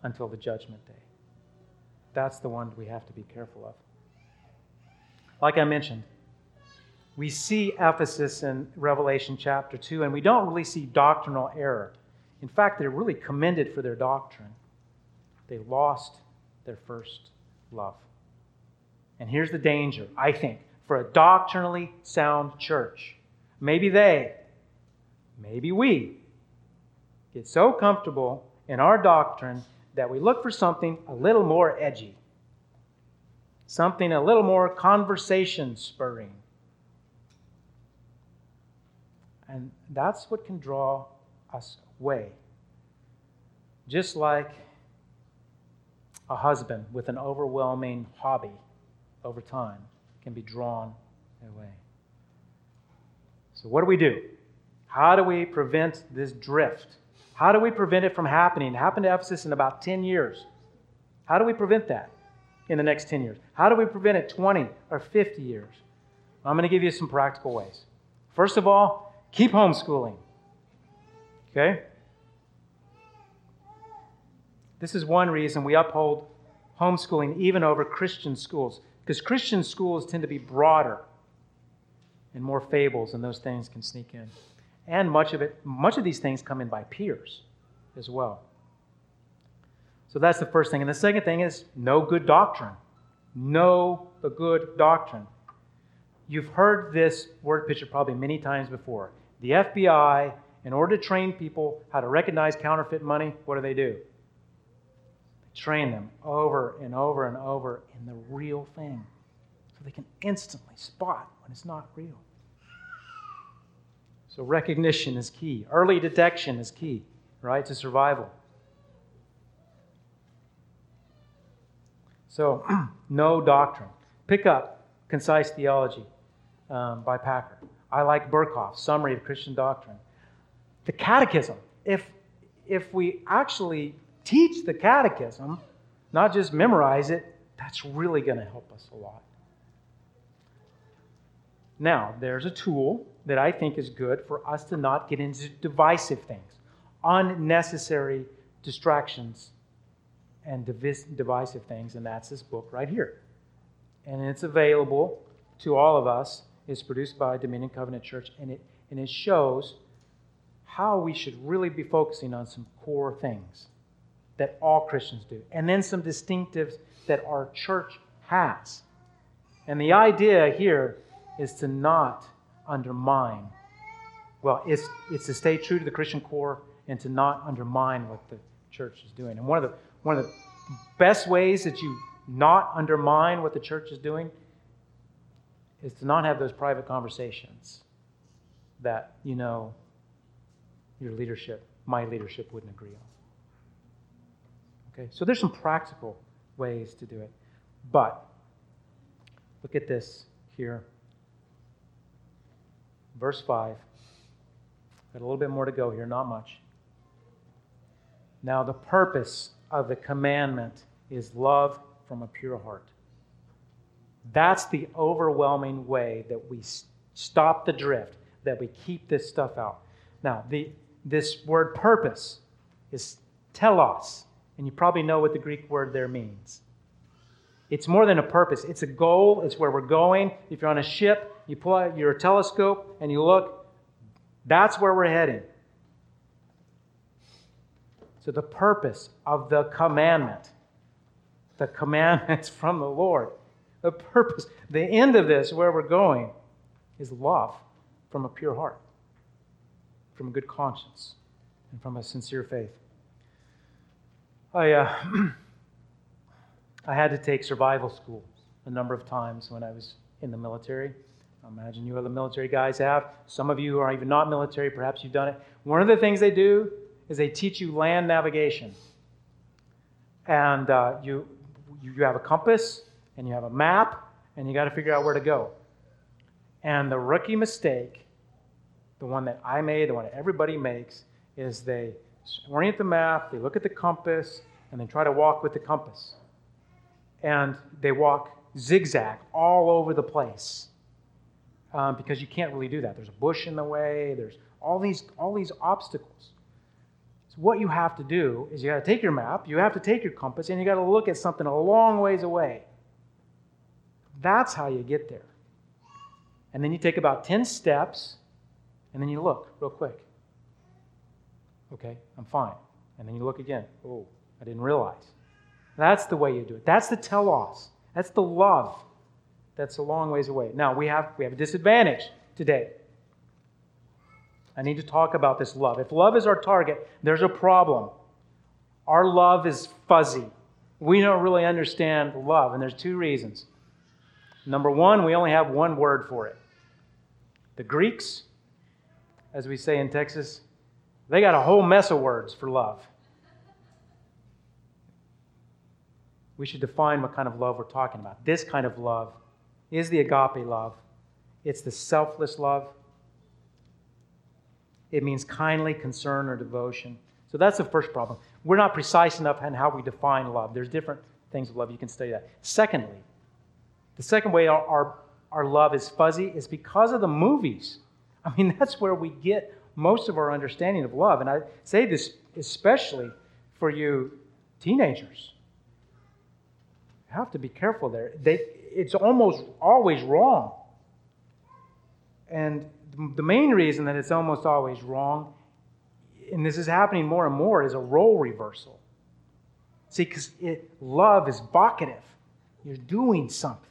A: until the judgment day. That's the one we have to be careful of. Like I mentioned, we see Ephesus in Revelation chapter 2, and we don't really see doctrinal error. In fact, they're really commended for their doctrine. They lost their first love. And here's the danger, I think, for a doctrinally sound church Maybe they, maybe we, get so comfortable in our doctrine that we look for something a little more edgy, something a little more conversation spurring. And that's what can draw us away. Just like a husband with an overwhelming hobby over time can be drawn away. So, what do we do? How do we prevent this drift? How do we prevent it from happening? It happened to Ephesus in about 10 years. How do we prevent that in the next 10 years? How do we prevent it 20 or 50 years? I'm going to give you some practical ways. First of all, keep homeschooling. Okay? This is one reason we uphold homeschooling even over Christian schools, because Christian schools tend to be broader and more fables and those things can sneak in. And much of it, much of these things come in by peers as well. So that's the first thing. And the second thing is no good doctrine. Know the good doctrine. You've heard this word picture probably many times before. The FBI, in order to train people how to recognize counterfeit money, what do they do? They train them over and over and over in the real thing so they can instantly spot when it's not real. So recognition is key. Early detection is key, right, to survival. So, [CLEARS THROAT] no doctrine. Pick up Concise Theology um, by Packer. I like Berkhof's Summary of Christian Doctrine. The Catechism. If, if we actually teach the Catechism, not just memorize it, that's really going to help us a lot. Now, there's a tool that I think is good for us to not get into divisive things, unnecessary distractions and divisive things, and that's this book right here. And it's available to all of us. It's produced by Dominion Covenant Church, and it, and it shows how we should really be focusing on some core things that all Christians do, and then some distinctives that our church has. And the idea here is to not undermine. Well, it's, it's to stay true to the Christian core and to not undermine what the church is doing. And one of the, one of the best ways that you not undermine what the church is doing is to not have those private conversations that, you know, your leadership, my leadership wouldn't agree on. Okay, so there's some practical ways to do it. But look at this here. Verse 5. Got a little bit more to go here, not much. Now, the purpose of the commandment is love from a pure heart. That's the overwhelming way that we stop the drift, that we keep this stuff out. Now, the, this word purpose is telos, and you probably know what the Greek word there means. It's more than a purpose, it's a goal, it's where we're going. If you're on a ship, you pull out your telescope and you look, that's where we're heading. So, the purpose of the commandment, the commandments [LAUGHS] from the Lord, the purpose, the end of this, where we're going, is love from a pure heart, from a good conscience, and from a sincere faith. I, uh, [CLEARS THROAT] I had to take survival school a number of times when I was in the military. I imagine you other military guys have. Some of you are even not military, perhaps you've done it. One of the things they do is they teach you land navigation. And uh, you, you have a compass and you have a map and you got to figure out where to go. And the rookie mistake, the one that I made, the one that everybody makes, is they orient the map, they look at the compass, and they try to walk with the compass. And they walk zigzag all over the place um, because you can't really do that. There's a bush in the way, there's all these, all these obstacles what you have to do is you got to take your map, you have to take your compass, and you got to look at something a long ways away. That's how you get there. And then you take about 10 steps, and then you look real quick. Okay, I'm fine. And then you look again. Oh, I didn't realize. That's the way you do it. That's the telos. That's the love that's a long ways away. Now, we have, we have a disadvantage today. I need to talk about this love. If love is our target, there's a problem. Our love is fuzzy. We don't really understand love, and there's two reasons. Number one, we only have one word for it. The Greeks, as we say in Texas, they got a whole mess of words for love. We should define what kind of love we're talking about. This kind of love is the agape love, it's the selfless love it means kindly concern or devotion. So that's the first problem. We're not precise enough in how we define love. There's different things of love. You can study that. Secondly, the second way our, our, our love is fuzzy is because of the movies. [LAUGHS] I mean, that's where we get most of our understanding of love. And I say this especially for you teenagers. You have to be careful there. They, it's almost always wrong. And the main reason that it's almost always wrong, and this is happening more and more, is a role reversal. See, because love is vocative. You're doing something.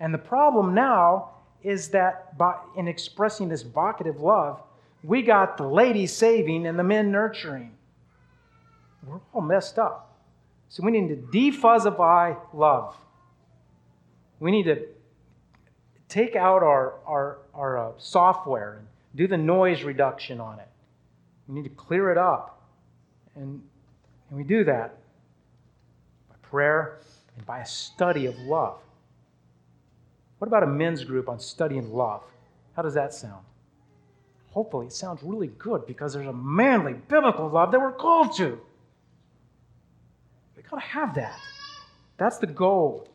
A: And the problem now is that by, in expressing this vocative love, we got the ladies saving and the men nurturing. We're all messed up. So we need to defuzzify love. We need to take out our, our, our uh, software and do the noise reduction on it. We need to clear it up. And, and we do that by prayer and by a study of love. What about a men's group on studying love? How does that sound? Hopefully, it sounds really good because there's a manly, biblical love that we're called to. We got to have that. That's the goal.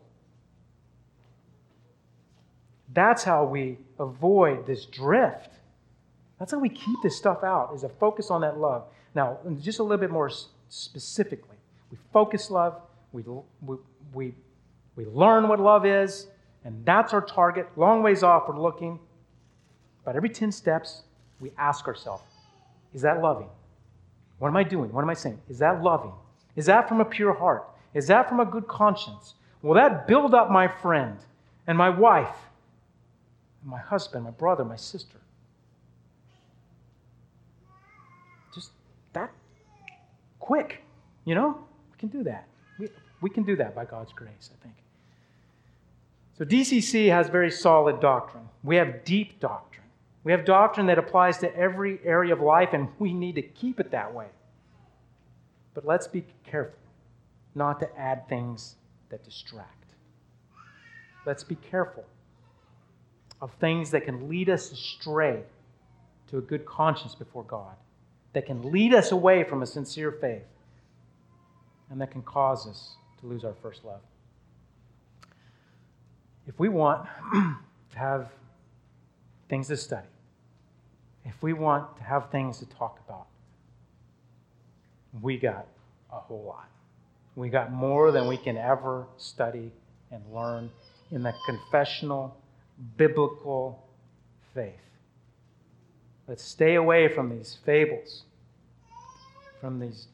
A: That's how we avoid this drift. That's how we keep this stuff out, is a focus on that love. Now, just a little bit more specifically, we focus love, we, we, we, we learn what love is, and that's our target. Long ways off, we're looking. But every 10 steps, we ask ourselves, is that loving? What am I doing? What am I saying? Is that loving? Is that from a pure heart? Is that from a good conscience? Will that build up my friend and my wife, my husband, my brother, my sister? Just that quick, you know? We can do that. We, we can do that by God's grace, I think. So, DCC has very solid doctrine. We have deep doctrine. We have doctrine that applies to every area of life, and we need to keep it that way. But let's be careful not to add things that distract. Let's be careful of things that can lead us astray to a good conscience before God, that can lead us away from a sincere faith, and that can cause us to lose our first love. If we want [CLEARS THROAT] to have things to study, if we want to have things to talk about, we got a whole lot. We got more than we can ever study and learn in the confessional, biblical faith. Let's stay away from these fables, from these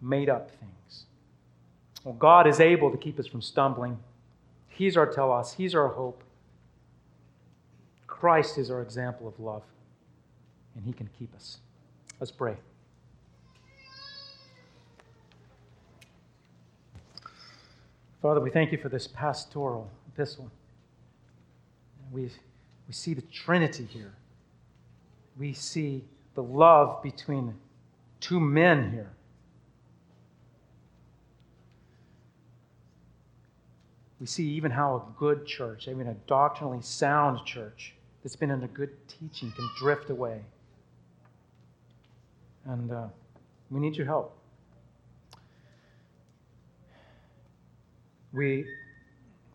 A: made up things. Well, God is able to keep us from stumbling. He's our telos, He's our hope. Christ is our example of love, and He can keep us. Let's pray. Father, we thank you for this pastoral epistle. We, we see the Trinity here. We see the love between two men here. We see even how a good church, even a doctrinally sound church that's been under good teaching, can drift away. And uh, we need your help. We,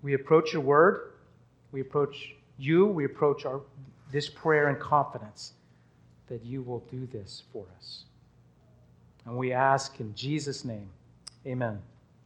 A: we approach your word, we approach you, we approach our, this prayer in confidence that you will do this for us. And we ask in Jesus' name, amen.